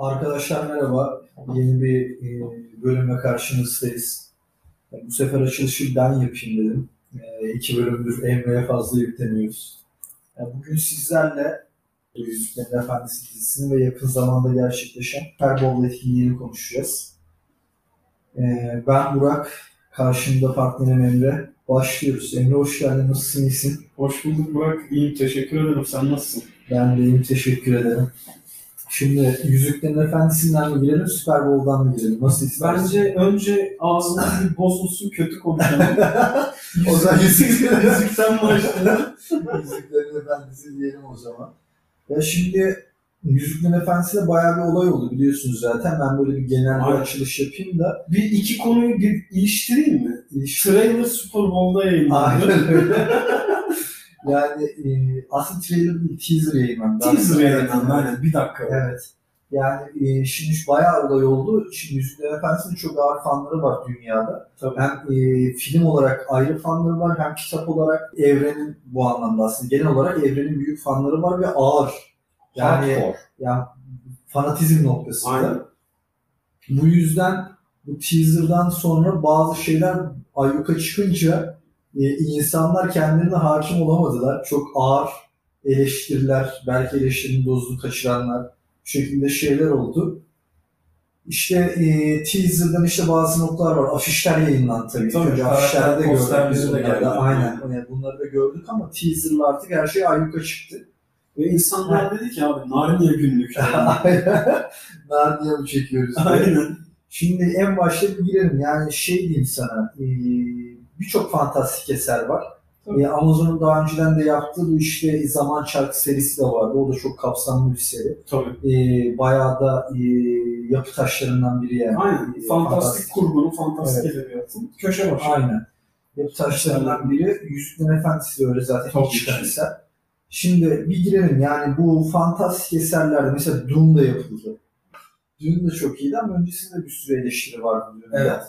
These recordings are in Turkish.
Arkadaşlar merhaba. Yeni bir e, bölümle karşınızdayız. Bu sefer açılışı ben yapayım dedim. E, iki bölümdür Emre'ye fazla yükleniyoruz. E, Bugün sizlerle Yüzüklerin Efendisi dizisini ve yakın zamanda gerçekleşen Super Bowl etkinliğini konuşacağız. E, Ben Burak, karşımda partnerim Emre. Başlıyoruz. Emre hoş geldin. Nasılsın? iyisin? Hoş bulduk Burak. İyiyim. Teşekkür ederim. Sen nasılsın? Ben de iyiyim. Teşekkür ederim. Şimdi Yüzüklerin Efendisi'nden mi girelim, Super Bowl'dan mı girelim? Nasıl istersin? Bence önce ağzımız bir bozulsun, kötü konuşalım. O zaman Yüzük- Yüzükten başlayalım. Yüzüklerin Efendisi diyelim o zaman. Ya şimdi Yüzüklerin Efendisi'de bayağı bir olay oldu biliyorsunuz zaten. Ben böyle bir genel bir açılış yapayım da. Bir iki konuyu bir iliştireyim mi? Trailer Super Bowl'da yayınlandı. Aynen öyle. yani e, aslında trailer değil, teaser yayınlandı. Teaser yayınlandı. Aynen. Bir dakika. Evet. Yani e, şimdi bayağı olay oldu. Şimdi Yüzüklerin Efendisi'nin çok ağır fanları var dünyada. Tabii. Hem e, film olarak ayrı fanları var hem kitap olarak evrenin bu anlamda aslında genel olarak evrenin büyük fanları var ve ağır. Yani Hardcore. yani fanatizm noktasında. Aynen. Bu yüzden bu teaser'dan sonra bazı şeyler ayyuka çıkınca e, insanlar kendilerine hakim olamadılar. Çok ağır eleştiriler, belki eleştirinin dozunu kaçıranlar bu şekilde şeyler oldu. İşte e, teaser'dan işte bazı noktalar var. Afişler yayınlandı tabii. Tabii, Önce afişlerde gördük de geldi. Aynen. Yani bunları da gördük ama teaser'la artık her şey ayyuka çıktı. Ve insanlar dedi ki abi Narnia günlük. Narnia mı çekiyoruz? Aynen. Şimdi en başta bir girelim. Yani şey diyeyim sana. e, Birçok fantastik eser var. E, Amazon'un daha önceden de yaptığı bu işte Zaman Çarkı serisi de vardı. O da çok kapsamlı bir seri. Tabii. E, bayağı da e, yapı taşlarından biri yani. Aynen. E, Fantastik kurgunun, fantastik edebiyatın köşe başı. Aynen. Yapı taşlarından biri. Yüzüklerin Efendisi de öyle zaten. Tabii ilk çıkan eser. Şimdi bir girelim. Yani bu fantastik eserlerde mesela Doom da yapıldı. Doom da çok iyiydi ama öncesinde bir sürü eleştiri vardı. Evet.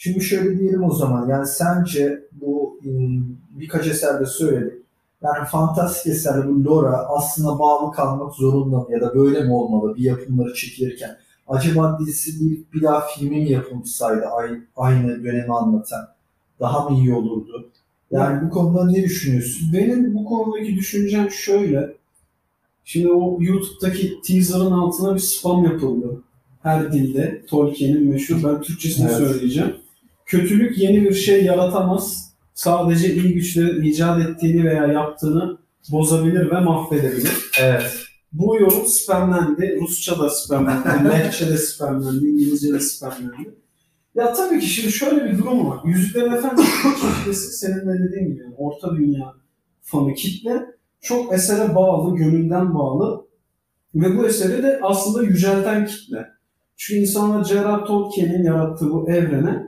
Şimdi şöyle diyelim o zaman. Yani sence bu e, birkaç eserde söyledik. Yani fantastik eserler bu lora aslında bağlı kalmak zorunda mı ya da böyle mi olmalı bir yapımları çekilirken? Acaba dizisi bir, bir daha filmi mi yapılsaydı ay- aynı dönemi anlatan daha mı iyi olurdu? Yani bu konuda ne düşünüyorsun? Benim bu konudaki düşüncem şöyle. Şimdi o YouTube'daki teaser'ın altına bir spam yapıldı. Her dilde. Tolkien'in meşhur. Ben Türkçesini Evet. söyleyeceğim. Kötülük yeni bir şey yaratamaz. Sadece iyi güçlerin icat ettiğini veya yaptığını bozabilir ve mahvedebilir. Evet. Bu yorum spamlendi. Rusça da spamlendi. Lehçe de spamlendi. İngilizce de spamlendi. Ya tabii ki şimdi şöyle bir durum var. Yüzüklerin Efendisi kitlesi senin de dediğin gibi yani orta dünya fanı kitle çok esere bağlı, gönülden bağlı ve bu eseri de aslında yücelten kitle. Çünkü insanlar J.R.R. Tolkien'in yarattığı bu evrene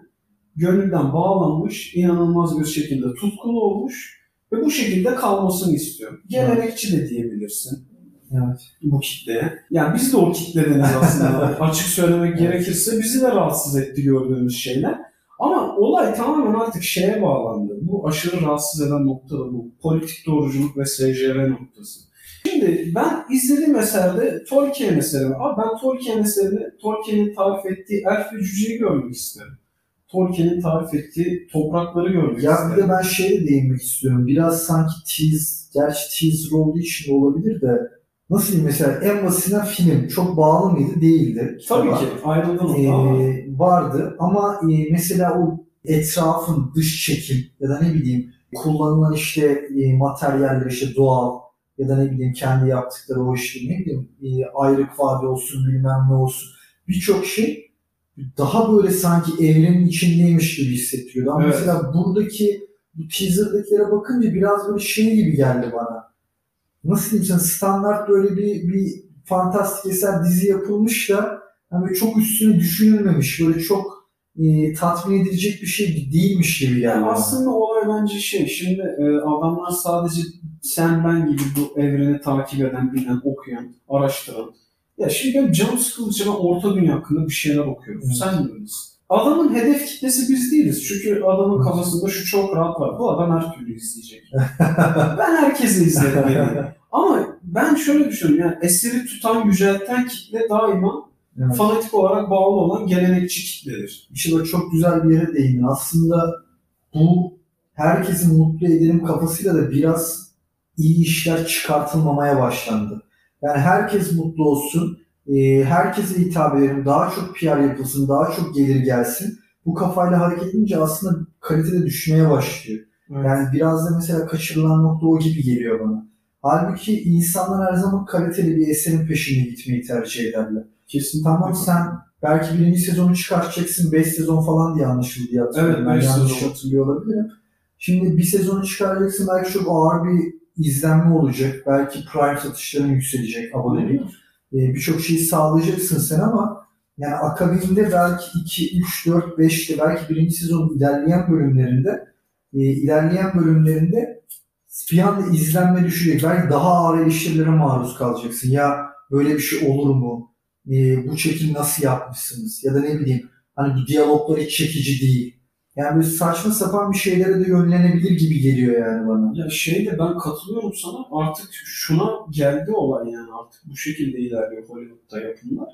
gönülden bağlanmış, inanılmaz bir şekilde tutkulu olmuş ve bu şekilde kalmasını istiyor. Gelenekçi de diyebilirsin Evet. bu kitleye. Yani biz de o kitledeniz aslında. Açık söylemek gerekirse bizi de rahatsız etti gördüğümüz şeyler. Ama olay tamamen artık şeye bağlandı. Bu aşırı rahatsız eden nokta da bu. Politik doğruculuk ve SCV noktası. Şimdi ben izlediğim eserde Tolkien eserini, abi ben Tolkien eserini, Tolkien'in tarif ettiği elf ve cüceyi görmek isterim. Tolkien'in tarif ettiği toprakları görmek Ya isterim. bir de ben şeye değinmek istiyorum. Biraz sanki tease, gerçi teaser olduğu için de olabilir de nasıl mesela en basitinden film çok bağlı mıydı? Değildi. Tabii ki ayrıldı nokta ama Ee, vardı ama e, mesela o etrafın dış çekim ya da ne bileyim kullanılan işte e, materyaller işte doğal ya da ne bileyim kendi yaptıkları o işte ne bileyim e, ayrık vade olsun bilmem ne olsun birçok şey daha böyle sanki evrenin içindeymiş gibi hissettiriyordu. Ama Evet. mesela buradaki bu teaser'dakilere bakınca biraz böyle şey gibi geldi bana. Nasıl diyeyim sana standart böyle bir, bir fantastik eser dizi yapılmış da hani çok üstüne düşünülmemiş. Böyle çok e, tatmin edilecek bir şey değilmiş gibi geldi Yani aslında olay bence şey, şimdi e, adamlar sadece sen ben gibi bu evreni takip eden, bilen, okuyan, araştıran. Ya şimdi benim canım sıkıldıkça ben Orta Dünya hakkında bir şeyler okuyorum. Evet. Sen de öylesin. Adamın hedef kitlesi biz değiliz. Çünkü adamın kafasında şu çok rahat var. Bu adam her türlü izleyecek. ben herkesi izlerim. Ama ben şöyle düşünüyorum. Yani eseri tutan, yücelten kitle daima Evet. fanatik olarak bağlı olan gelenekçi kitledir. İşte bak çok güzel bir yere değindin. Aslında bu herkesi mutlu edelim kafasıyla da biraz iyi işler çıkartılmamaya başlandı. Yani herkes mutlu olsun, e, herkese hitap edelim, daha çok PR yapılsın, daha çok gelir gelsin. Bu kafayla hareket edince aslında kalitede düşmeye başlıyor. Yani biraz da mesela kaçırılan nokta o gibi geliyor bana. Halbuki insanlar her zaman kaliteli bir eserin peşinde gitmeyi tercih ederler. kesin Tamam sen belki birinci sezonu çıkartacaksın 5 sezon falan diye anlaşıldı diye hatırlıyorum. Evet, ben yanlış sezon. hatırlıyor olabilirim. Şimdi bir sezonu çıkaracaksın belki çok ağır bir izlenme olacak. Belki prime satışların yükselecek abonelik. Ee, Birçok şeyi sağlayacaksın sen ama yani akabinde belki 2, 3, 4, 5'te belki birinci sezonun ilerleyen bölümlerinde e, ilerleyen bölümlerinde bir anda izlenme düşecek. Belki daha ağır eleştirilere maruz kalacaksın. Ya böyle bir şey olur mu? E, bu çekim nasıl yapmışsınız? Ya da ne bileyim hani bu diyaloglar hiç çekici değil. Yani böyle saçma sapan bir şeylere de yönlenebilir gibi geliyor yani bana. Ya şey de ben katılıyorum sana artık şuna geldi olay yani artık bu şekilde ilerliyor Hollywood'da yapımlar.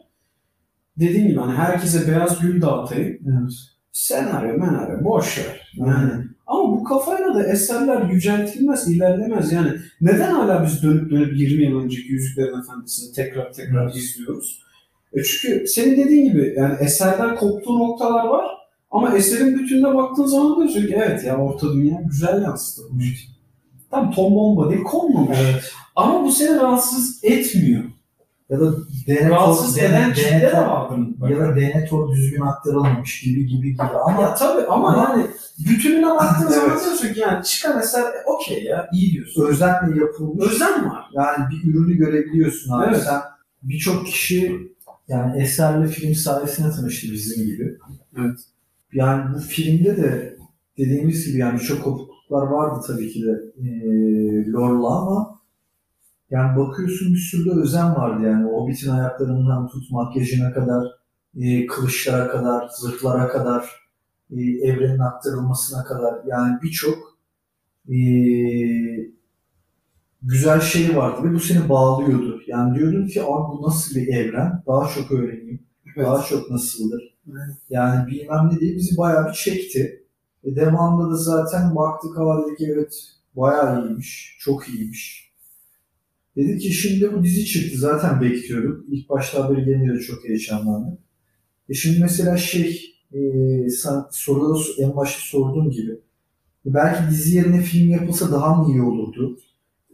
Dediğim gibi hani herkese beyaz gül dağıtayım. Evet. Senaryo menaryo boş ver. Yani Ama bu kafayla da eserler yüceltilmez, ilerlemez. Yani neden hala biz dönüp dönüp 20 yıl önceki Yüzüklerin Efendisi'ni tekrar tekrar Evet. izliyoruz? E çünkü senin dediğin gibi yani eserden koptuğu noktalar var ama eserin bütününe baktığın zaman diyorsun ki evet ya Orta Dünya güzel yansıtılmış. Tam ton bomba değil konmamış. Evet. Ama bu seni rahatsız etmiyor. Ya da denetor, rahatsız eden dene, kitle de vardır ya da denetor düzgün aktarılmamış gibi gibi gibi ama Ya tabii ama Ama- yani bütününe baktığın zaman Evet. diyorsun ki yani çıkan eser e, okey ya iyi diyorsun. özenle yapılmış. Özen var. Yani bir ürünü görebiliyorsun abi. Evet. Sen birçok kişi yani eserle film sayesinde tanıştı bizim gibi. Evet. Yani bu filmde de dediğimiz gibi yani çok kopukluklar vardı tabii ki de e, Lore'la ama yani bakıyorsun bir sürü de özen vardı yani. O bitin ayaklarından tut makyajına kadar, e, kılıçlara kadar, zırhlara kadar, e, evrenin aktarılmasına kadar yani birçok e, güzel şey vardı ve bu seni bağlıyordu. Yani diyordun ki abi bu nasıl bir evren? Daha çok öğreneyim. Daha çok nasıldır? Evet. Yani bilmem ne diye bizi bayağı bir çekti. E devamında da zaten baktık hava dedik evet bayağı iyiymiş. Çok iyiymiş. Dedi ki şimdi bu dizi çıktı zaten bekliyorduk. İlk başta haberi gelince de çok heyecanlandık. E şimdi mesela şey e, sen soruda da en başta sorduğum gibi belki dizi yerine film yapılsa daha mı iyi olurdu?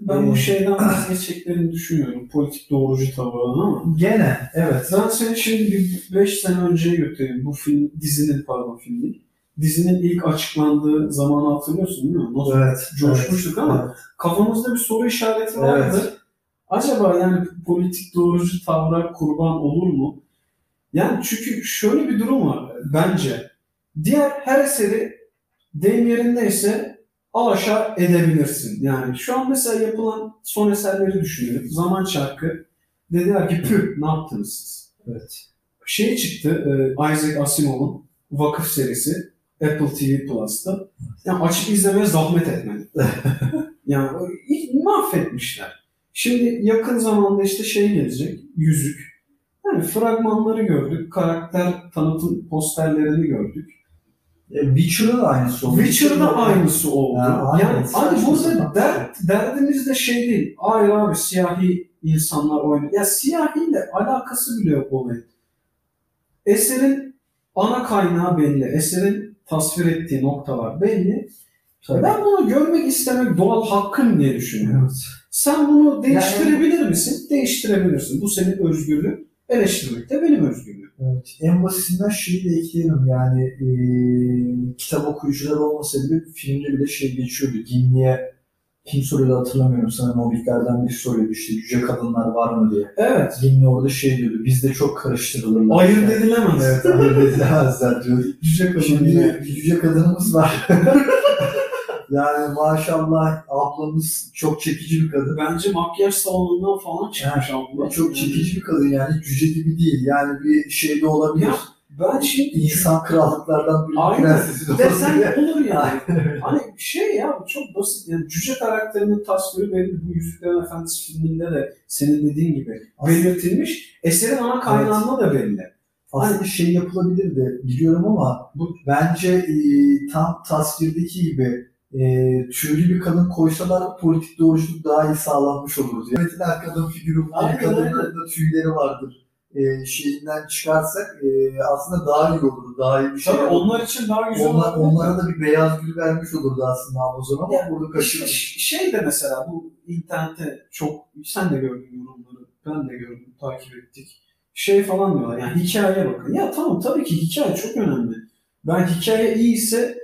Ben bu Ee, şeyden vazgeçeceklerini düşünüyorum. Politik doğrucu tavırdan ama. Gene evet. Ben seni şimdi bir 5 sene önceye götüreyim. Bu film, dizinin pardon film değil. Dizinin ilk açıklandığı zamanı hatırlıyorsun değil mi? Nasıl Evet. coşmuştuk ama Evet. kafamızda bir soru işareti vardı. Evet. Acaba yani politik doğrucu tavra kurban olur mu? Yani çünkü şöyle bir durum var bence. Diğer her eseri deyim yerindeyse alaşağı edebilirsin. Yani şu an mesela yapılan son eserleri düşünelim. Zaman Çarkı dediler ki püh ne yaptınız siz? Evet. Şey çıktı e, Isaac Asimov'un Vakıf serisi Apple TV Plus'ta. Yani açıp izlemeye zahmet etmedi. yani mahvetmişler. Şimdi yakın zamanda işte şey gelecek, Yüzük. Yani fragmanları gördük, karakter tanıtım posterlerini gördük. E, Witcher'da da aynısı oldu. Witcher'da aynısı oldu. Yani Yani, hani burada dert, derdimiz de şey değil. Hayır abi siyahi insanlar oynuyor. Ya siyahiyle alakası bile yok olayın. Eserin ana kaynağı belli. Eserin tasvir ettiği noktalar belli. Tabii. Ben bunu görmek istemek doğal hakkım diye düşünüyorum. Evet. Sen bunu değiştirebilir misin? Değiştirebilirsin. Bu senin özgürlüğün. Eleştirmek de benim özgürlüğüm. Evet. En basitinden şeyi de ekleyelim yani e, kitap okuyucular olmasa bile filmde bile şey geçiyordu. Gimli'ye kim soruyordu hatırlamıyorum. Sanırım Hobbitlerden biri soruyordu işte yüce kadınlar var mı diye. Evet. Gimli orada şey diyordu. Bizde çok karıştırılırlar. Ayırt edilemez. Evet ayırt edilemezler diyordu. Yüce kadın Şimdi yani. bir yüce kadınımız var. yani maşallah ablamız çok çekici bir kadın. Bence makyaj salonundan falan çıkmış abla. Çok çekici bir kadın yani cüce gibi değil. Yani bir şey de olabilir. Ya, Ben şimdi İnsan krallıklardan bir Aynen. prensesi desen diye. olur yani. Hani şey ya çok basit. Yani cüce karakterinin tasviri belli. Bu Yüzüklerin Efendisi filminde de senin dediğin gibi belirtilmiş. Eserin ana kaynağında da belli. Aslında şey yapılabilirdi biliyorum ama bu bence e, tam tasvirdeki gibi e, tüylü bir kadın koysalar politik doğruculuk daha iyi sağlanmış olurdu. Mesela kadın figürü bir kadının da tüyleri vardır. E, şeyinden çıkarsak e, aslında daha iyi olurdu. Daha iyi bir şey Tabii olurdu. onlar için daha güzel Onlar, olabilir. onlara da bir beyaz gül vermiş olurdu aslında Amazon ama Ya, burada kaçırdı. şey de mesela bu internette çok sen de gördün yorumları ben de gördüm takip ettik. Şey falan diyorlar yani hikayeye bakın. Ya tamam tabii ki hikaye çok önemli. Ben hikaye iyiyse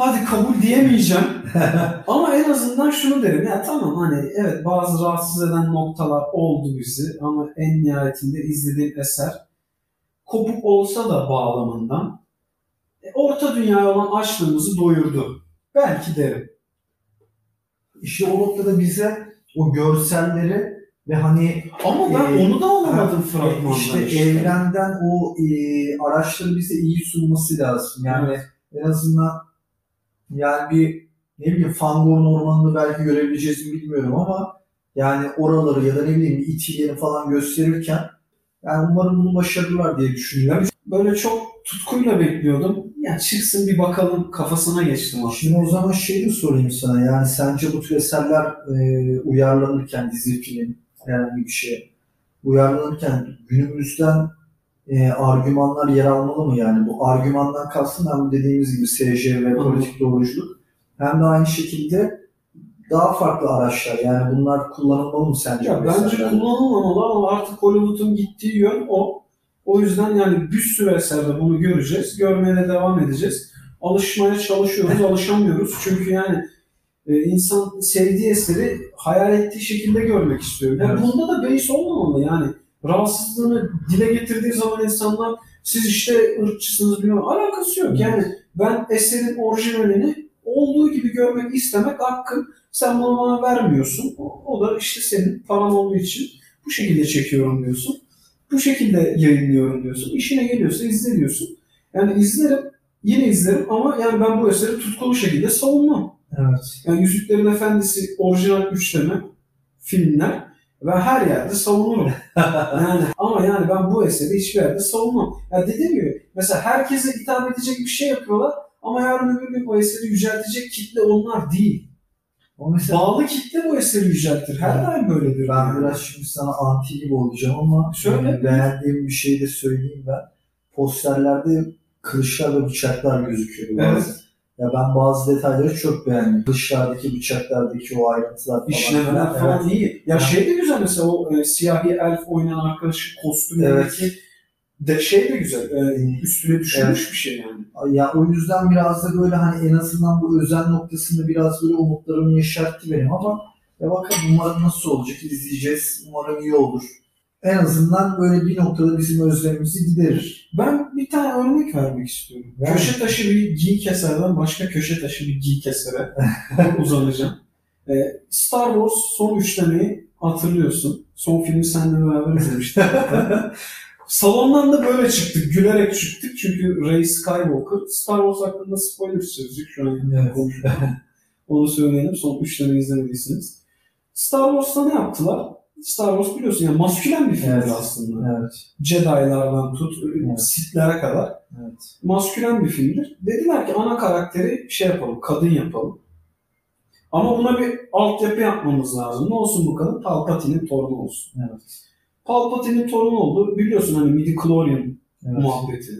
hadi kabul diyemeyeceğim. Ama en azından şunu derim. Ya tamam hani evet bazı rahatsız eden noktalar oldu bizi ama en nihayetinde izlediğim eser kopuk olsa da bağlamından e, orta dünyaya olan açlığımızı doyurdu. Belki derim. İşte o noktada bize o görselleri ve hani Ama ben Ee, onu da anlamadım Ha, fragmandan işte, işte. evrenden o e, araçları bize iyi sunması lazım. Yani en azından yani bir ne bileyim Fangorn ormanını belki görebileceğiz mi bilmiyorum ama yani oraları ya da ne bileyim itileri falan gösterirken yani umarım bunu başarırlar diye düşünüyorum. Böyle çok tutkuyla bekliyordum. Ya çıksın bir bakalım kafasına geçtim aslında. Şimdi o zaman şey de sorayım sana yani sence bu tür eserler e, uyarlanırken dizi film herhangi bir şey uyarlanırken günümüzden e, argümanlar yer almalı mı yani bu argümandan kastım hem dediğimiz gibi SJ ve politik doğruculuk hem de aynı şekilde daha farklı araçlar yani bunlar kullanılmalı mı sence? Ya bence kullanılmamalı ama artık Hollywood'un gittiği yön o. O yüzden yani bir sürü eserde bunu göreceğiz. Görmeye de devam edeceğiz. Alışmaya çalışıyoruz, alışamıyoruz. Çünkü yani e, insan sevdiği eseri hayal ettiği şekilde görmek istiyor. Yani Evet. bunda da beis olmamalı yani. Rahatsızlığını dile getirdiği zaman insanlar siz işte ırkçısınız bilmem alakası yok. Yani ben eserin orijinalini olduğu gibi görmek istemek hakkım. Sen bunu bana vermiyorsun. O, o da işte senin paran olduğu için bu şekilde çekiyorum diyorsun. Bu şekilde yayınlıyorum diyorsun. İşine geliyorsa izle diyorsun. Yani izlerim, yine izlerim ama yani ben bu eseri tutkulu şekilde savunmam. Evet. Yani Yüzüklerin Efendisi orijinal üçleme filmler ve her yerde savunurum. yani ama yani ben bu eseri hiçbir yerde savunmam. Ya dediğim gibi mesela herkese hitap edecek bir şey yapıyorlar ama yarın öbür gün o eseri yüceltecek kitle onlar değil. Ama mesela Bağlı kitle bu eseri yüceltir. Her Evet. daim böyledir. ben yani. biraz şimdi sana anti gibi olacağım ama Söyle. e, beğendiğim bir şey de söyleyeyim ben. Posterlerde kılıçlar ve bıçaklar gözüküyordu bazen. Evet. Ya ben bazı detayları çok beğendim. Kılıçlardaki, bıçaklardaki o ayrıntılar falan. İşlemeler Evet. falan iyi. Ya Evet. şey de güzel mesela o e, siyahi elf oynayan arkadaşın kostümündeki de şey de güzel. E, üstüne düşünmüş bir şey yani. Ya o yüzden biraz da böyle hani en azından bu özel noktasında biraz böyle umutlarımı yeşertti benim ama ya bakalım umarım nasıl olacak izleyeceğiz. Umarım iyi olur. En azından böyle bir noktada bizim özlemimizi giderir. Ben bir tane örnek vermek istiyorum. Ver. Köşe taşı bir giy keserden başka köşe taşı bir giy kesere uzanacağım. E, Star Wars son üçlemeyi hatırlıyorsun. Son filmi seninle beraber izlemiştik. Salondan da böyle çıktık. Gülerek çıktık. Çünkü Rey Skywalker Star Wars hakkında spoiler söyleyecek şu an. Evet. Onu söyleyelim. Son üçleme izlemediyseniz. Star Wars'ta ne yaptılar? Star Wars biliyorsun yani maskülen bir filmdir Evet. aslında. Evet. Jedi'lardan tut, Evet. Sith'lere kadar Evet. maskülen bir filmdir. Dediler ki ana karakteri şey yapalım, kadın yapalım. Ama buna bir altyapı yapmamız lazım. Ne olsun bu kadın? Palpatine'in torunu olsun. Evet. Palpatine'in torunu oldu. Biliyorsun hani midi-chlorian Evet. muhabbetini.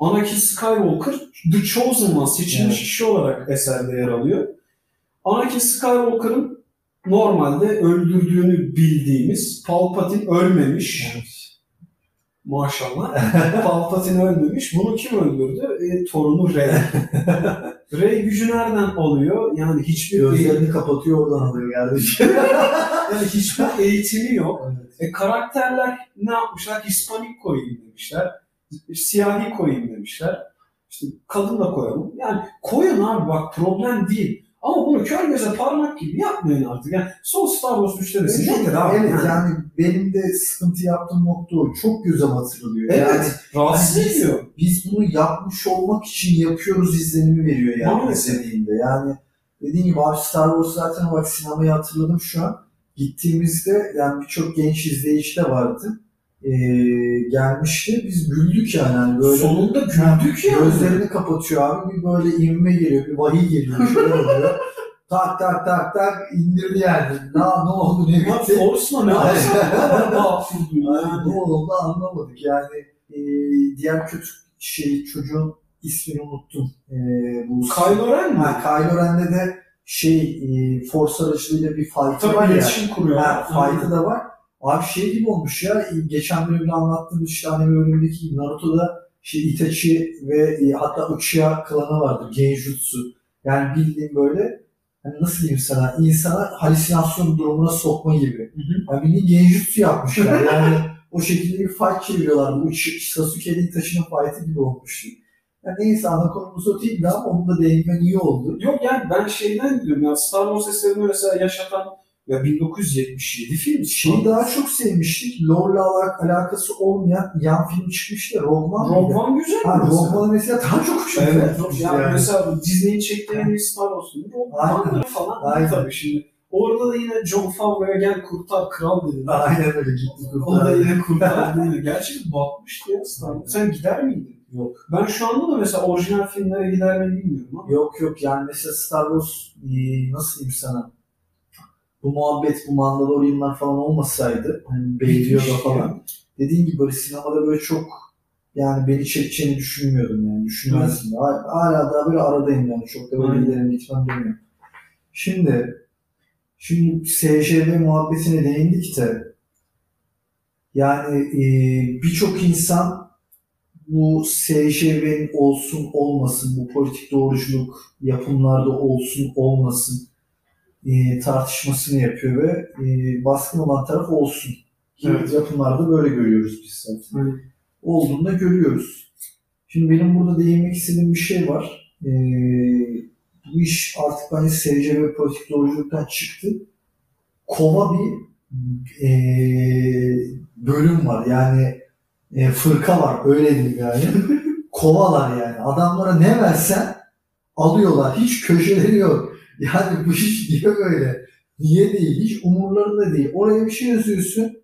Anakin Skywalker The Chosen One seçilmiş Evet. kişi olarak eserde yer alıyor. Anakin Skywalker'ın normalde öldürdüğünü bildiğimiz Palpatine ölmemiş. Evet. Maşallah. Palpatine ölmemiş. Bunu kim öldürdü? E, torunu Rey. Rey gücü nereden alıyor? Yani hiçbir Gözlerini kapatıyor oradan alıyor kardeşim. yani hiçbir eğitimi yok. evet. E, karakterler ne yapmışlar? Hispanik koyayım demişler. Siyahi koyayım demişler. İşte kadın da koyalım. Yani koyun abi bak problem değil. Ama bunu kör göze parmak gibi yapmayın artık. Yani son Star Wars üçlemesi nedir abi? Evet Yani yani benim de sıkıntı yaptığım nokta o. Çok göze batırılıyor. Yani Evet. rahatsız Hani biz- ediyor. biz bunu yapmış olmak için yapıyoruz izlenimi veriyor yani Maalesef. izlediğinde. Yani dediğim gibi abi Star Wars zaten bak sinemayı hatırladım şu an. Gittiğimizde yani birçok genç izleyici de vardı. Ee, gelmişti. Biz güldük yani. Hani böyle Sonunda güldük ya. Gözlerini kapatıyor abi. Bir böyle inme geliyor. Bir vahiy geliyor. Bir oluyor. tak tak tak tak indirdi yani. Ne, ne oldu ne Ya bitti. Force'la ne yapsak ne Yani yani. ne oldu anlamadık. Yani e, diğer kötü şey çocuğun ismini unuttum. E, bu Kylo Ren mi? Ha, Kylo Ren'de de şey e, Force aracılığıyla bir fight'ı var Tabii ya. iletişim kuruyor. Ha, fight'ı da var. Abi şey gibi olmuş ya. Geçen bölümde anlattığım işte anime bölümündeki gibi Naruto'da şey Itachi ve e, hatta Uchiha klanı vardır. Genjutsu. Yani bildiğin böyle hani nasıl diyeyim sana insana halüsinasyon durumuna sokma gibi. Hı hı. Yani bildiğin genjutsu yapmışlar. Yani o şekilde bir fight çeviriyorlardı. Uchi, Sasuke ile Itachi'nin fight'ı gibi olmuştu. Yani neyse ana konumuz o değildi ama onun da değinmen iyi oldu. Yok yani ben şeyden diyorum ya Star Wars eserini mesela yaşatan ya 1977 film. Şeyi daha çok sevmiştik. Lore'la ala- alakası olmayan yan film çıkmıştı. Rogue One. Rogue mıydı? One güzel Ha, mesela. Rogue One mesela daha çok hoşuma Evet, gitmişti yani, yani. mesela Disney'in çektiği iyi Star Wars filmi Rogue. One'ları falan Aynen. tabii şimdi. Orada da yine John Favreau'ya gel kurtar kral dedi. Aynen öyle gitti O da yine kurtardı yine. Gerçekten batmıştı ya Star Wars. Sen gider miydin? Yok. Ben şu anda da mesela orijinal filmlere gider miyim bilmiyorum ama. Yok yok yani mesela Star Wars e, nasıl diyeyim sana bu muhabbet bu Mandalorianlar falan olmasaydı hani Bitmiş falan. dediğin gibi böyle sinemada böyle çok yani beni çekeceğini düşünmüyordum yani. Düşünmezdim. Hala, hala daha böyle aradayım yani. Çok da böyle giderim gitmem demiyorum. Şimdi şimdi SJV muhabbetine değindik de yani e, birçok insan bu SJV'nin olsun olmasın, bu politik doğruculuk yapımlarda olsun olmasın e, tartışmasını yapıyor ve e, baskın olan taraf olsun. Evet. yapımlarda böyle görüyoruz biz zaten. Aynen. Olduğunu da görüyoruz. Şimdi benim burada değinmek istediğim bir şey var. E, bu iş artık bence SCV politik doğruculuktan çıktı. Kova bir e, bölüm var. Yani e, fırka var. Öyle diyeyim yani. Kovalar yani. Adamlara ne versen alıyorlar. Hiç köşeleri yok. Yani bu iş niye böyle? Niye değil? Hiç umurlarında değil. Oraya bir şey yazıyorsun.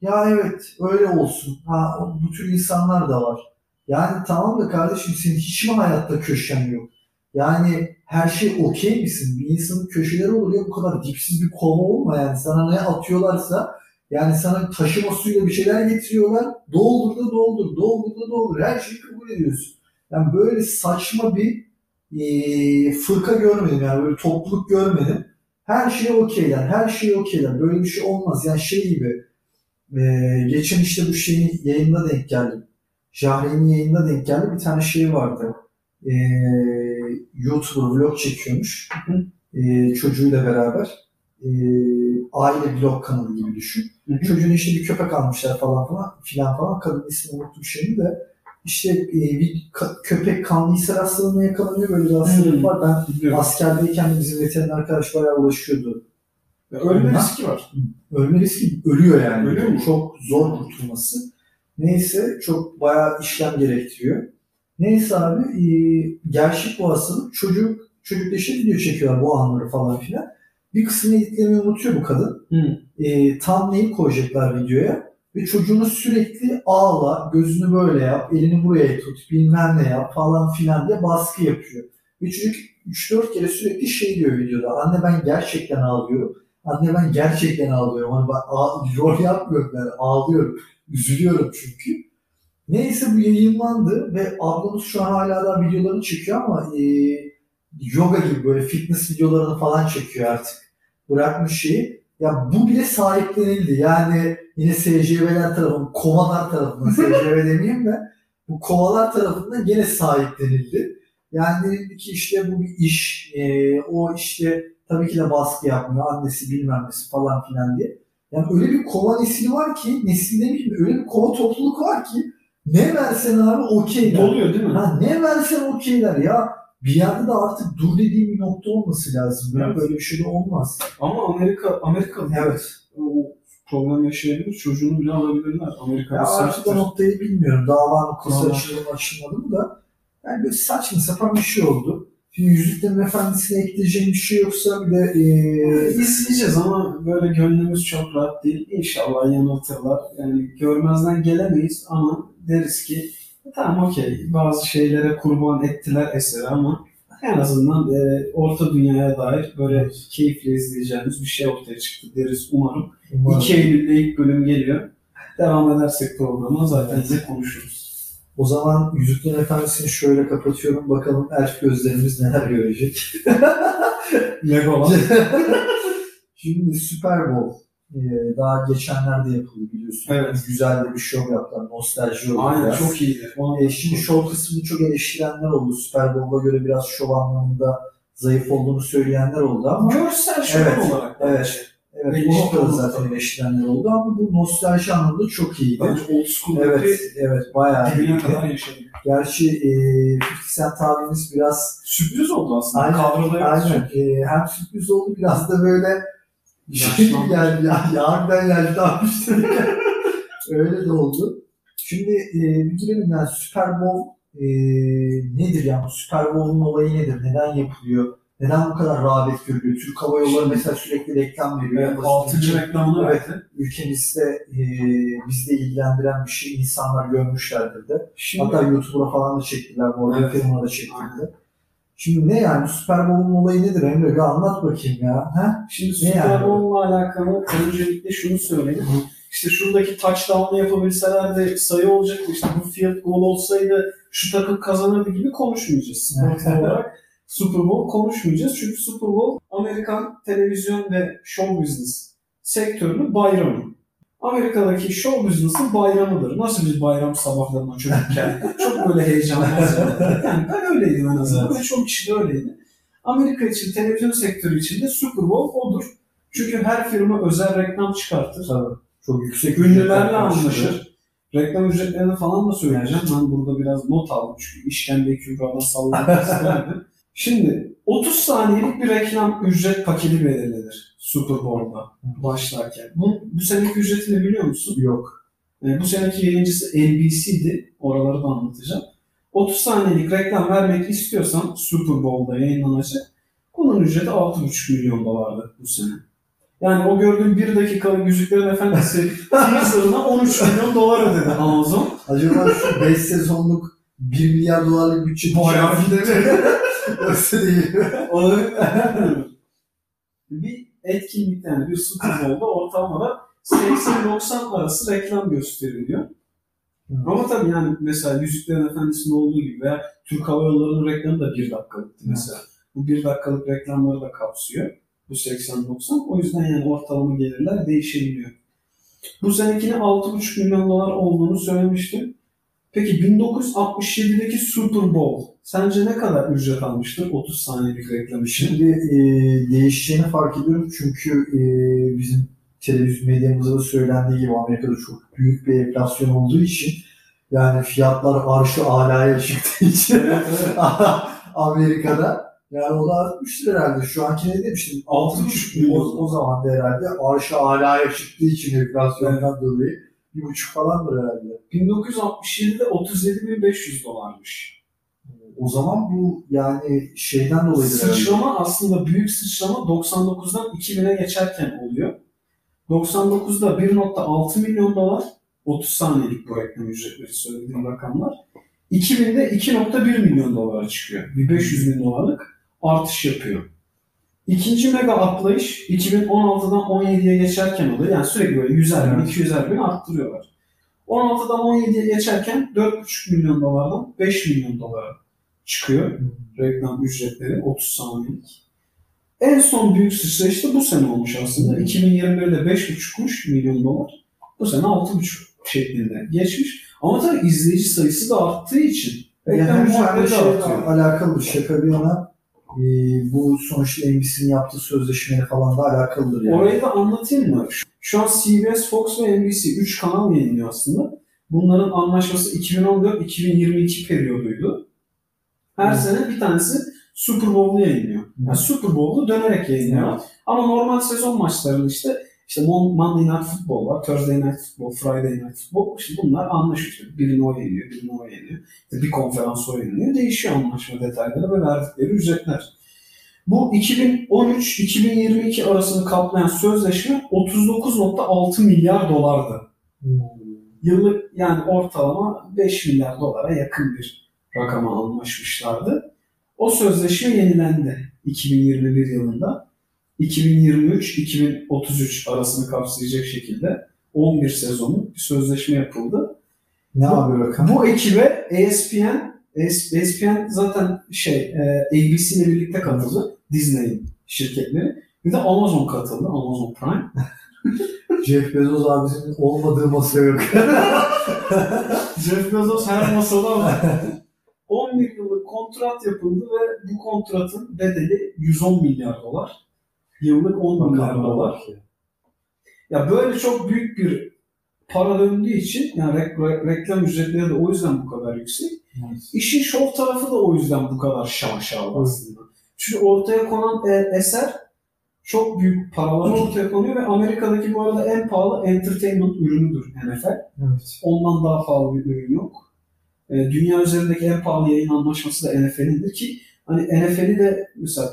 Ya evet öyle olsun. Ha, bu tür insanlar da var. Yani tamam da kardeşim senin hiç mi hayatta köşen yok? Yani her şey okey misin? Bir insanın köşeleri olur ya bu kadar dipsiz bir kova olma yani. Sana ne atıyorlarsa yani sana taşıma suyla bir şeyler getiriyorlar. Doldur da doldur, doldur da doldur. Her şeyi kabul ediyorsun. Yani böyle saçma bir e, fırka görmedim yani böyle topluluk görmedim. Her şey okeyler, her şey okeyler. Böyle bir şey olmaz. Yani şey gibi e, geçen işte bu şeyin yayında denk geldim. Jahre'nin yayında denk geldi. Bir tane şey vardı. E, YouTuber vlog çekiyormuş. E, çocuğuyla beraber. E, aile vlog kanalı gibi düşün. Hı hı. Çocuğun işte bir köpek almışlar falan falan filan falan. Kadın ismini unuttum şimdi de. İşte e, bir köpek kanlıysa hastalığına yakalanıyor. Böyle hastalık Hmm. var. Ben Biliyorum. askerdeyken de bizim veteriner arkadaş bayağı uğraşıyordu. Ya Ölme Ha? riski var. Ölme riski ölüyor yani. Ölüyor mu? Çok zor kurtulması. Neyse çok bayağı işlem gerektiriyor. Neyse abi e, gerçek bu hastalık. Çocuk, çocuk da işte video çekiyorlar bu anları falan filan. Bir kısmını editlemeyi unutuyor bu kadın. Hı. E, tam neyi koyacaklar videoya. Ve çocuğunu sürekli ağla, gözünü böyle yap, elini buraya tut, bilmem ne yap falan filan diye baskı yapıyor. Ve çocuk 3-4 kere sürekli şey diyor videoda. Anne ben gerçekten ağlıyorum. Anne ben gerçekten ağlıyorum. Hani ağ- rol yapmıyorum ben ağlıyorum. Üzülüyorum çünkü. Neyse bu yayınlandı ve ablamız şu an hala da videolarını çekiyor ama e, yoga gibi böyle fitness videolarını falan çekiyor artık. Bırakmış şeyi. Ya bu bile sahiplenildi. Yani yine SCV'ler tarafından, kovalar tarafından, SCV demeyeyim de bu kovalar tarafından yine sahiplenildi. Yani denildi ki işte bu bir iş, e, o işte tabii ki de baskı yapmıyor, annesi bilmem nesi falan filan diye. Yani öyle bir kova nesili var ki, nesil demeyeyim de öyle bir kova topluluk var ki ne versen abi okeyler. Doluyor değil mi? Ha, ne versen okeyler ya. Bir yerde de artık dur dediğim bir nokta olması lazım. Evet. böyle bir şey de olmaz. Ama Amerika Amerika Evet. o problem yaşayabilir. Çocuğunu bile alabilirler. Amerika'da artık o noktayı bilmiyorum. Dava noktası açıldı açılmadı mı da. Yani böyle saçma sapan bir şey oldu. Şimdi Yüzüklerin Efendisi'ne ekleyeceğim bir şey yoksa bir de eee İzleyeceğiz ama böyle gönlümüz çok rahat değil. İnşallah yanıltırlar. Yani görmezden gelemeyiz ama deriz ki tamam okey bazı şeylere kurban ettiler eseri ama en azından e, orta dünyaya dair böyle keyifle izleyeceğimiz bir şey ortaya çıktı deriz umarım. umarım- 2 Eylül'de ilk bölüm geliyor. Devam edersek programa zaten yine konuşuruz. O zaman Yüzüklerin Efendisi'ni şöyle kapatıyorum. Bakalım elf gözlerimiz neler görecek. Legolas. Şimdi Super Bowl eee, daha geçenlerde yapıldı biliyorsun. Evet. Güzel de bir şov yaptılar. Nostalji oldu Aynen biraz. çok iyiydi. Ona E, şimdi şov kısmını çok eleştirenler oldu. Super Bowl'a göre biraz şov anlamında zayıf olduğunu söyleyenler oldu ama görsel şölen Evet, olarak evet. evet bu noktada zaten eleştirenler oldu ama bu nostalji anlamında çok iyiydi. Bence old school Evet, evet. bayağı dibine kadar yaşadık. Gerçi e, 50 Cent abimiz biraz Sürpriz oldu aslında. Aynen, aynen e, hem sürpriz oldu biraz da böyle şey geldi ya, yarından yaşlanmıştı. Öyle de oldu. Şimdi e, bir girelim yani Super Bowl e, nedir yani Super Bowl'un olayı nedir? Neden yapılıyor? Neden bu kadar rağbet görüyor? Türk Hava Yolları mesela sürekli reklam veriyor. Evet, altıncı reklamını Evet. Ülkemizde e, bizde ilgilendiren bir şey insanlar görmüşlerdir de. Şimdi Hatta YouTube'a falan da çektiler. Bu arada Evet. firmada çektiler. Şimdi ne yani Super Bowl'un olayı nedir Emre? Bir anlat bakayım ya. Ha? Şimdi Ne Super yani? Bowl'la alakalı öncelikle şunu söyleyeyim. İşte şuradaki touchdown'ı yapabilselerdi sayı olacaktı. İşte bu field goal olsaydı şu takım kazanırdı gibi konuşmayacağız. Spor olarak Super Bowl konuşmayacağız. Çünkü Super Bowl Amerikan televizyon ve show business sektörünün bayramı. Amerika'daki show business'ın bayramıdır. Nasıl bir bayram sabahlarına çocukken? Çok böyle heyecanlı. Yani ben öyleydim en azından ve çok kişi de öyleydi. Amerika için, televizyon sektörü için de Super Bowl odur. Çünkü her firma özel reklam çıkartır. Tabii. Çok yüksek Ünlülerle anlaşır. Reklam ücretlerini falan da söyleyeceğim. Ben burada biraz not aldım çünkü işkembe kübradan sallamak isterdim. Şimdi 30 saniyelik bir reklam ücret paketi belirlenir Super Bowl'da başlarken. Bu, bu seneki ücretini biliyor musun? Yok. E, bu seneki yayıncısı NBC'di. Oraları da anlatacağım. 30 saniyelik reklam vermek istiyorsan Super Bowl'da yayınlanacak. Bunun ücreti 6,5 milyon dolardı bu sene. Yani o gördüğün 1 dakikalık Yüzüklerin Efendisi teaser'ına 13 milyon dolar ödedi Amazon. Acaba şu 5 sezonluk 1 milyar dolarlık bütçe Bayağı düşer mi? Yoksa değil. Olabilir. bir etkinlikte yani bir Super Bowl'da ortalama 80-90 arası reklam gösteriliyor. Ama tabii yani mesela Yüzüklerin Efendisi'nin olduğu gibi veya Türk Hava Yolları'nın reklamı da bir dakikalıktı mesela. Bu bir dakikalık reklamları da kapsıyor. Bu 80-90. O yüzden yani ortalama gelirler değişebiliyor. Bu senekine 6,5 milyon dolar olduğunu söylemiştim. Peki 1967'deki Super Bowl sence ne kadar ücret almıştır 30 saniyelik reklam için? Şimdi e, değişeceğini fark ediyorum çünkü e, bizim televizyon medyamızda da söylendiği gibi Amerika'da çok büyük bir enflasyon olduğu için yani fiyatlar arşı alaya çıktığı için Amerika'da yani o da artmıştır herhalde. Şu anki ne demiştim? 6,5 milyon. O, o zaman da herhalde arşı alaya çıktığı için enflasyondan dolayı bir buçuk falandır herhalde. 1967'de 37.500 dolarmış. O zaman bu yani şeyden herhalde. Sıçrama aslında büyük sıçrama 99'dan 2000'e geçerken oluyor. 99'da 1.6 milyon dolar 30 saniyelik bu reklam ücretleri söylediğim rakamlar. 2000'de 2.1 milyon dolara çıkıyor. Bir 500 bin dolarlık artış yapıyor. İkinci mega atlayış 2016'dan 17'ye geçerken oluyor. Yani sürekli böyle 100'er bin, Evet. 200'er bin arttırıyorlar. 16'dan 17'ye geçerken 4.5 milyon dolardan 5 milyon dolara çıkıyor reklam ücretleri 30 saniyelik. En son büyük sıçrayış da bu sene olmuş aslında. 2021'de 5,5 milyon dolar. Bu sene 6,5 şeklinde geçmiş. Ama tabii izleyici sayısı da arttığı için Yani reklam ücretleri de artıyor. alakalı şaka bir yana e, bu sonuçta NBC'nin yaptığı sözleşmeyle falan da alakalıdır yani. Orayı da anlatayım mı? Şu- an CBS, Fox ve NBC 3 kanal yayınlıyor aslında. Bunların anlaşması 2014-2022 periyoduydu. Her Evet. sene bir tanesi Super Bowl'u yayınlıyor. Yani Super Bowl'u dönerek yayınlıyor. Evet. Ama normal sezon maçlarını işte İşte Mon- Monday Night Football var, Thursday Night Football, Friday Night Football. İşte bunlar anlaşıyor. Birini o yeniyor, birini o yeniyor. İşte bir konferans o yeniyor. Değişiyor anlaşma detayları ve verdikleri ücretler. Bu 2013-2022 arasını kaplayan sözleşme 39.6 milyar dolardı. Yıllık yani ortalama 5 milyar dolara yakın bir rakama anlaşmışlardı. O sözleşme yenilendi 2021 yılında. 2023-2033 arasını kapsayacak şekilde 11 sezonluk bir sözleşme yapıldı. Ne abi rakam? Bu ekibe ESPN, ESPN zaten şey e, ABC ile birlikte katıldı. Disney şirketleri. Bir de Amazon katıldı. Amazon Prime. Jeff Bezos abisinin olmadığı masa yok. Jeff Bezos her masada var. 11 yıllık kontrat yapıldı ve bu kontratın bedeli 110 milyar dolar. Yıllık 10 milyar dolar. Ya böyle çok büyük bir para döndüğü için yani re- re- reklam ücretleri de o yüzden bu kadar yüksek. Evet. İşin şov tarafı da o yüzden bu kadar şaşalı aslında. Çünkü ortaya konan e- eser çok büyük paralar ortaya konuyor ve Amerika'daki bu arada en pahalı entertainment ürünüdür NFL. Evet. Ondan daha pahalı bir ürün yok. E, dünya üzerindeki en pahalı yayın anlaşması da NFL'indir ki hani NFL'i de mesela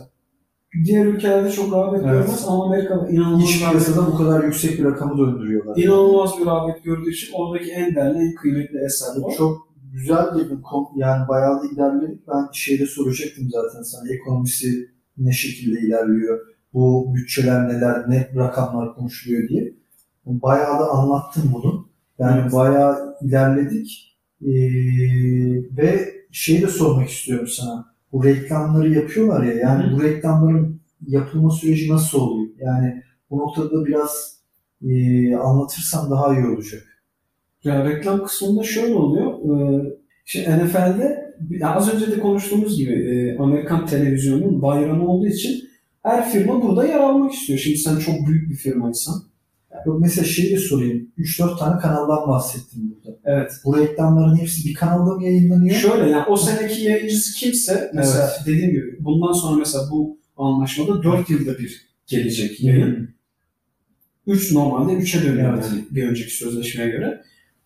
diğer ülkelerde çok rağbet Evet. görmez ama Amerika'da inanılmaz İç rağbet- piyasada bu kadar yüksek bir rakamı döndürüyorlar. inanılmaz bir rağbet gördüğü için oradaki en değerli, en kıymetli eser var. Çok güzel bir konu. Yani bayağı da ilerledik. Ben şeyde soracaktım zaten sana. Ekonomisi ne şekilde ilerliyor? Bu bütçeler neler, ne rakamlar konuşuluyor diye. Bayağı da anlattım bunu. Yani Evet. bayağı ilerledik. Ee, ve şeyi de sormak istiyorum sana. Bu reklamları yapıyorlar ya. Yani Hı. bu reklamların yapılma süreci nasıl oluyor? Yani bu noktada biraz e, anlatırsan daha iyi olacak. Yani reklam kısmında şöyle oluyor. Ee, Şimdi NFL'de az önce de konuştuğumuz gibi e, Amerikan televizyonunun bayramı olduğu için her firma burada yer almak istiyor. Şimdi sen çok büyük bir firmaysan. Yok mesela şeyi de sorayım. 3-4 tane kanaldan bahsettim burada. Evet. Bu reklamların hepsi bir kanalda mı yayınlanıyor? Şöyle yani o seneki yayıncısı kimse mesela dediğim gibi bundan sonra mesela bu anlaşmada 4 yılda bir gelecek yayın. 3 normalde 3'e dönüyor Evet. bir önceki sözleşmeye göre.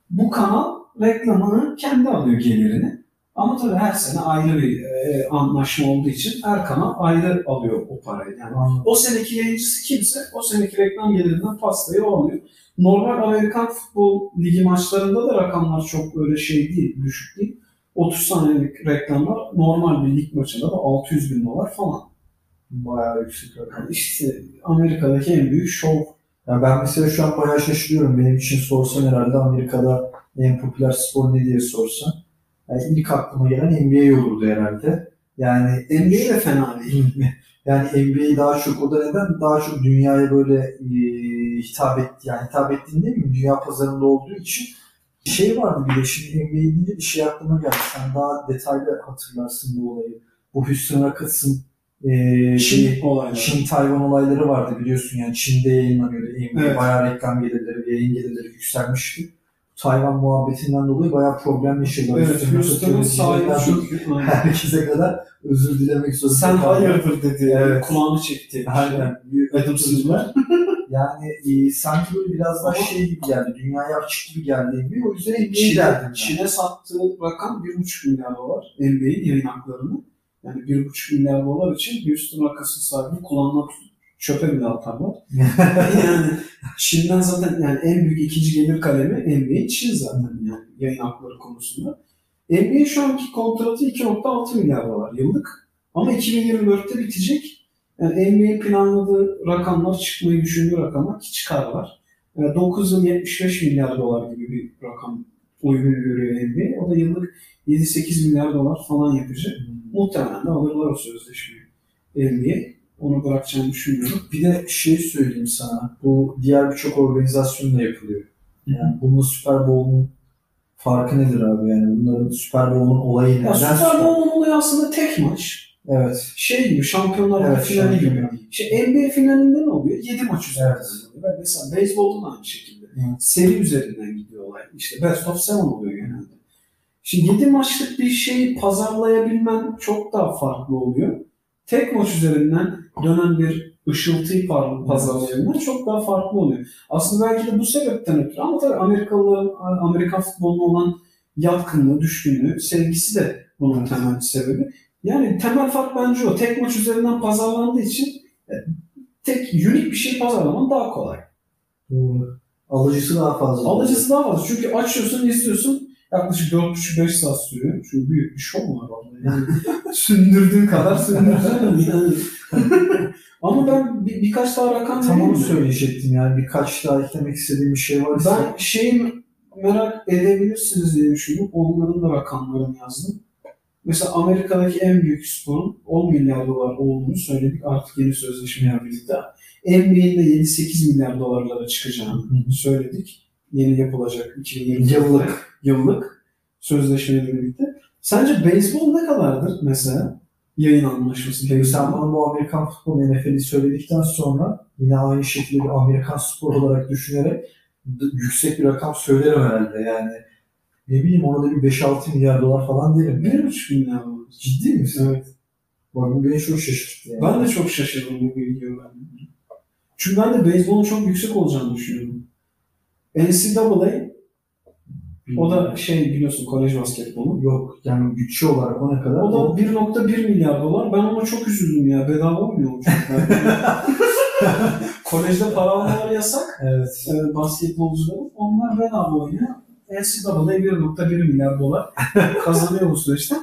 Bu kanal reklamını kendi alıyor gelirini. Ama tabii her sene ayrı bir e, anlaşma olduğu için her kanal ayrı alıyor o parayı. Yani Anladım. o seneki yayıncısı kimse o seneki reklam gelirinden pastayı o alıyor. Normal Amerikan futbol ligi maçlarında da rakamlar çok öyle şey değil, düşük değil. 30 saniyelik reklamlar normal bir lig maçında da 600 bin dolar falan. Bayağı yüksek rakam. İşte Amerika'daki en büyük şov. Ya ben mesela şu an bayağı şaşırıyorum. Benim için sorsan herhalde Amerika'da en popüler spor ne diye sorsan. Yani ilk aklıma gelen NBA olurdu herhalde. Yani NBA de fena değil. yani NBA daha çok o da neden daha çok dünyaya böyle e, hitap etti yani hitap ettiğini değil mi? Dünya pazarında olduğu için şey vardı bir de şimdi NBA deyince bir şey aklıma geldi. Sen daha detaylı hatırlarsın bu olayı. Bu Houston Rockets'ın e, bir- Çin olayları. Çin Tayvan olayları vardı biliyorsun yani Çin'de yayınlanıyordu. Evet. bayağı reklam gelirleri, yayın gelirleri yükselmişti. Tayvan muhabbetinden dolayı bayağı problem yaşadılar. Evet, Houston'ın sahibi. Aynen. herkese kadar özür dilemek zorunda. Sen hayırdır dedi. Evet. Kulağını çekti. Aynen. Adam Silver. Yani e, sanki böyle biraz daha şey gibi geldi. Dünyaya açık gibi geldi NBA. O yüzden NBA'yi Çin'e, derdim. Çin'e sattığı rakam 1,5 milyar dolar NBA'in yayın haklarını. Yani 1,5 milyar dolar için Houston Rockets'ın sahibi tutup çöpe bile atarlar. yani Çin'den zaten yani en büyük ikinci gelir kalemi NBA Çin zaten yani yayın hakları konusunda. NBA şu anki kontratı 2.6 milyar dolar yıllık. Ama 2024'te bitecek. Yani NBA'in planladığı rakamlar çıkmayı düşündüğü rakamlar ki çıkarlar. Yani 9 yıl 75 milyar dolar gibi bir rakam uygun görüyor NBA. O da yıllık 7-8 milyar dolar falan yapacak. Muhtemelen de alırlar o sözleşmeyi NBA. Onu bırakacağını düşünmüyorum. Bir de şey söyleyeyim sana. Bu diğer birçok organizasyonla yapılıyor. Yani bunun Super Bowl'un farkı nedir abi? Yani bunların Super Bowl'un olayı Ya neden? Super Bowl'un olayı aslında tek maç. Evet. Şey gibi, Şampiyonlar Evet, finali gibi. İşte NBA finalinde ne oluyor? 7 maç üzerinden. Evet. oluyor. Ben mesela beyzbolda da aynı şekilde. Seri üzerinden gidiyor olay. İşte best of seven oluyor genelde. Şimdi 7 maçlık bir şeyi pazarlayabilmen çok daha farklı oluyor. Tek maç üzerinden dönen bir ışıltıyı pazarlayanlar çok daha farklı oluyor. Aslında belki de bu sebepten ötürü ama tabii Amerikalıların Amerikan futboluna olan yatkınlığı, düşkünlüğü, sevgisi de bunun temel sebebi. Yani temel fark bence o. Tek maç üzerinden pazarlandığı için e, tek unik bir şey pazarlaman daha kolay. Doğru. Alıcısı daha fazla. Alıcısı daha fazla. Çünkü açıyorsun, izliyorsun. Yaklaşık 4,5-5 saat sürüyor. Çünkü büyük bir şov var orada. Yani sündürdüğün kadar sündüreceksin yani. Ama ben bir, birkaç daha rakam Tam vereyim onu mi? söyleyecektim yani birkaç daha eklemek istediğim bir şey varsa. Ben şeyi merak edebilirsiniz diye düşündüm. Onların da rakamlarını yazdım. Mesela Amerika'daki en büyük sporun 10 milyar dolar olduğunu söyledik artık yeni sözleşmeyle birlikte. NBA'nin de 7-8 milyar dolarlara çıkacağını söyledik. Yeni yapılacak 2020 Yıllık. yıllık sözleşmeyle birlikte. Sence beyzbol ne kadardır mesela? Yayın anlaşması. Şimdi sen bana bu Amerikan futbolu NFL'i söyledikten sonra yine aynı şekilde bir Amerikan spor olarak düşünerek yüksek bir rakam söylerim herhalde yani. Ne bileyim orada bir 5-6 milyar dolar falan derim. 1,5 milyar dolar. Ciddi misin? Evet. Bu beni çok şaşırttı yani. Ben de çok şaşırdım bu bilgiyi öğrendiğimde. Çünkü ben de beyzbolun çok yüksek olacağını düşünüyordum. NCAA o da şey biliyorsun kolej basketbolu. Yok yani bütçe olarak o ne kadar? O da 1.1 milyar dolar. Ben ona çok üzüldüm ya. Bedava o çocuklar. Kolejde para almaları yasak. Evet. e, basketbolcuların. Onlar bedava oynuyor. NCAA 1.1 milyar dolar kazanıyor bu süreçte.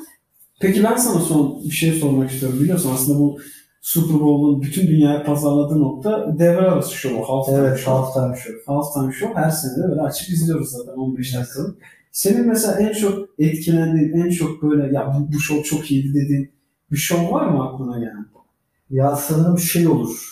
Peki ben sana son bir şey sormak istiyorum. Biliyorsun aslında bu Super Bowl'un bütün dünyaya pazarladığı nokta devre arası şovu. Halftime Evet, show. halftime show. Halftime show her sene de böyle açıp izliyoruz zaten 15 dakikalık. Senin mesela en çok etkilendiğin, en çok böyle ya bu, bu show çok iyiydi dediğin bir show var mı aklına gelen? Ya sanırım şey olur.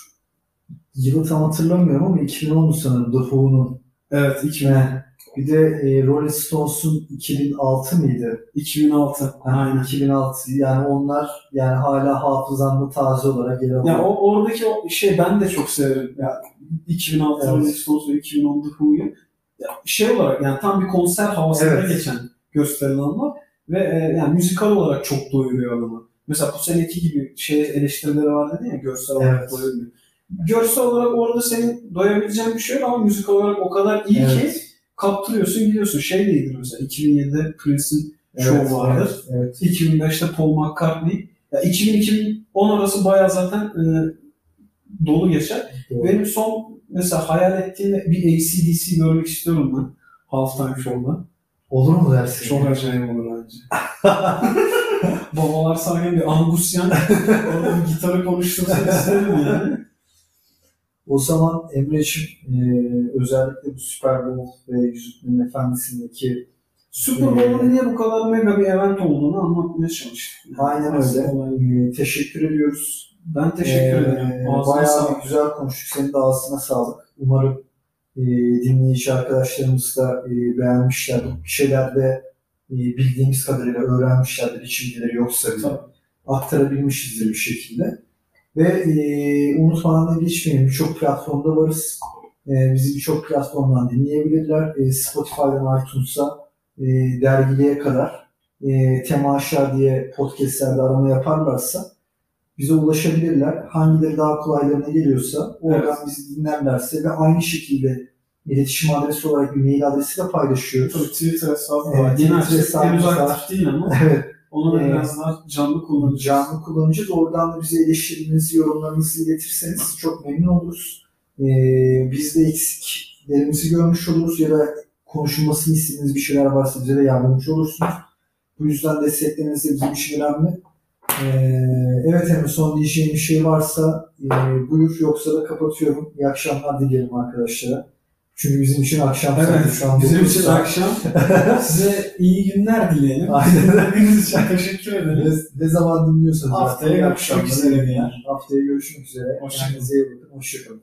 Yılı tam hatırlamıyorum ama 2010 sanırım The Who'nun. Evet 2000, Ve bir de e, Rolling Stones'un 2006 mıydı? 2006. Aynen. 2006 yani onlar yani hala hafızamda taze olarak yer alıyor. Ya o oradaki o şey ben de çok severim. Ya 2006 Evet. Rolling Stones ve 2010'da Who'yu. Şey olarak yani tam bir konser havasında Evet. geçen gösterilenler ve e, yani müzikal olarak çok doyuruyor adamı. Mesela bu seneki gibi şey eleştirileri var dedi ya görsel olarak Evet. doyurmuyor. Görsel olarak orada senin doyabileceğin bir şey yok ama müzik olarak o kadar iyi ki Evet. Kaptırıyorsun gidiyorsun. Şey değildir mesela 2007'de Prince'in Evet, şovu vardır. Evet, evet. 2005'te Paul McCartney. Ya 2000-2010 arası bayağı zaten e, dolu geçer. Doğru. Benim son mesela hayal ettiğim bir ACDC görmek istiyorum ben. Halftime Show'da. Olur mu dersin? Çok acayip olur bence. Babalar sahneye bir Angusyan orada bir gitarı konuştursun isterim yani. O zaman Emre'ciğim e, özellikle bu Super Bowl ve Yüzüklerin Efendisi'ndeki Super Bowl'un niye bu kadar mega bir event olduğunu anlatmaya çalıştım. aynen öyle. Olay. E, teşekkür ediyoruz. Ben teşekkür Ee, ederim. Ağzına Bayağı sağlık. güzel konuştuk. Senin de ağzına sağlık. Umarım e, dinleyici arkadaşlarımız da e, beğenmişlerdir. Bir şeyler de e, bildiğimiz kadarıyla öğrenmişlerdir. Hiç bilgileri yoksa bile. Tabii. Aktarabilmişizdir bir şekilde. Ve e, unutmadan da geçmeyelim. Birçok platformda varız. E, bizi birçok platformdan dinleyebilirler. E, Spotify'dan iTunes'a e, dergiliğe kadar e, Temaşa diye podcastlerde arama yaparlarsa bize ulaşabilirler. Hangileri daha kolaylarına geliyorsa oradan bizi dinlerlerse ve aynı şekilde iletişim adresi olarak bir mail adresi de paylaşıyoruz. Tabii Twitter hesabı Evet, var. Twitter. Henüz hesabımız var. aktif değil ama evet. Onu Evet. biraz daha canlı kullanacağız. Canlı kullanacağız. Oradan da bize eleştirinizi, yorumlarınızı iletirseniz çok memnun oluruz. Ee, biz de eksiklerimizi görmüş oluruz ya da konuşulmasını istediğiniz bir şeyler varsa bize de yardımcı olursunuz. Bu yüzden destekleriniz de bizim için önemli. Ee, evet Emre son diyeceğim bir şey varsa e, buyur yoksa da kapatıyorum. İyi akşamlar dilerim arkadaşlara. Çünkü bizim için akşam Evet, şu an bizim için saat. akşam. Size iyi günler dileyelim. Aynen. Dinlediğiniz için teşekkür ederim. ne, ne zaman dinliyorsanız. Haftaya görüşmek üzere diyelim. Haftaya görüşmek üzere. Hoşça kalın. Kendinize iyi bakın. Hoşçakalın.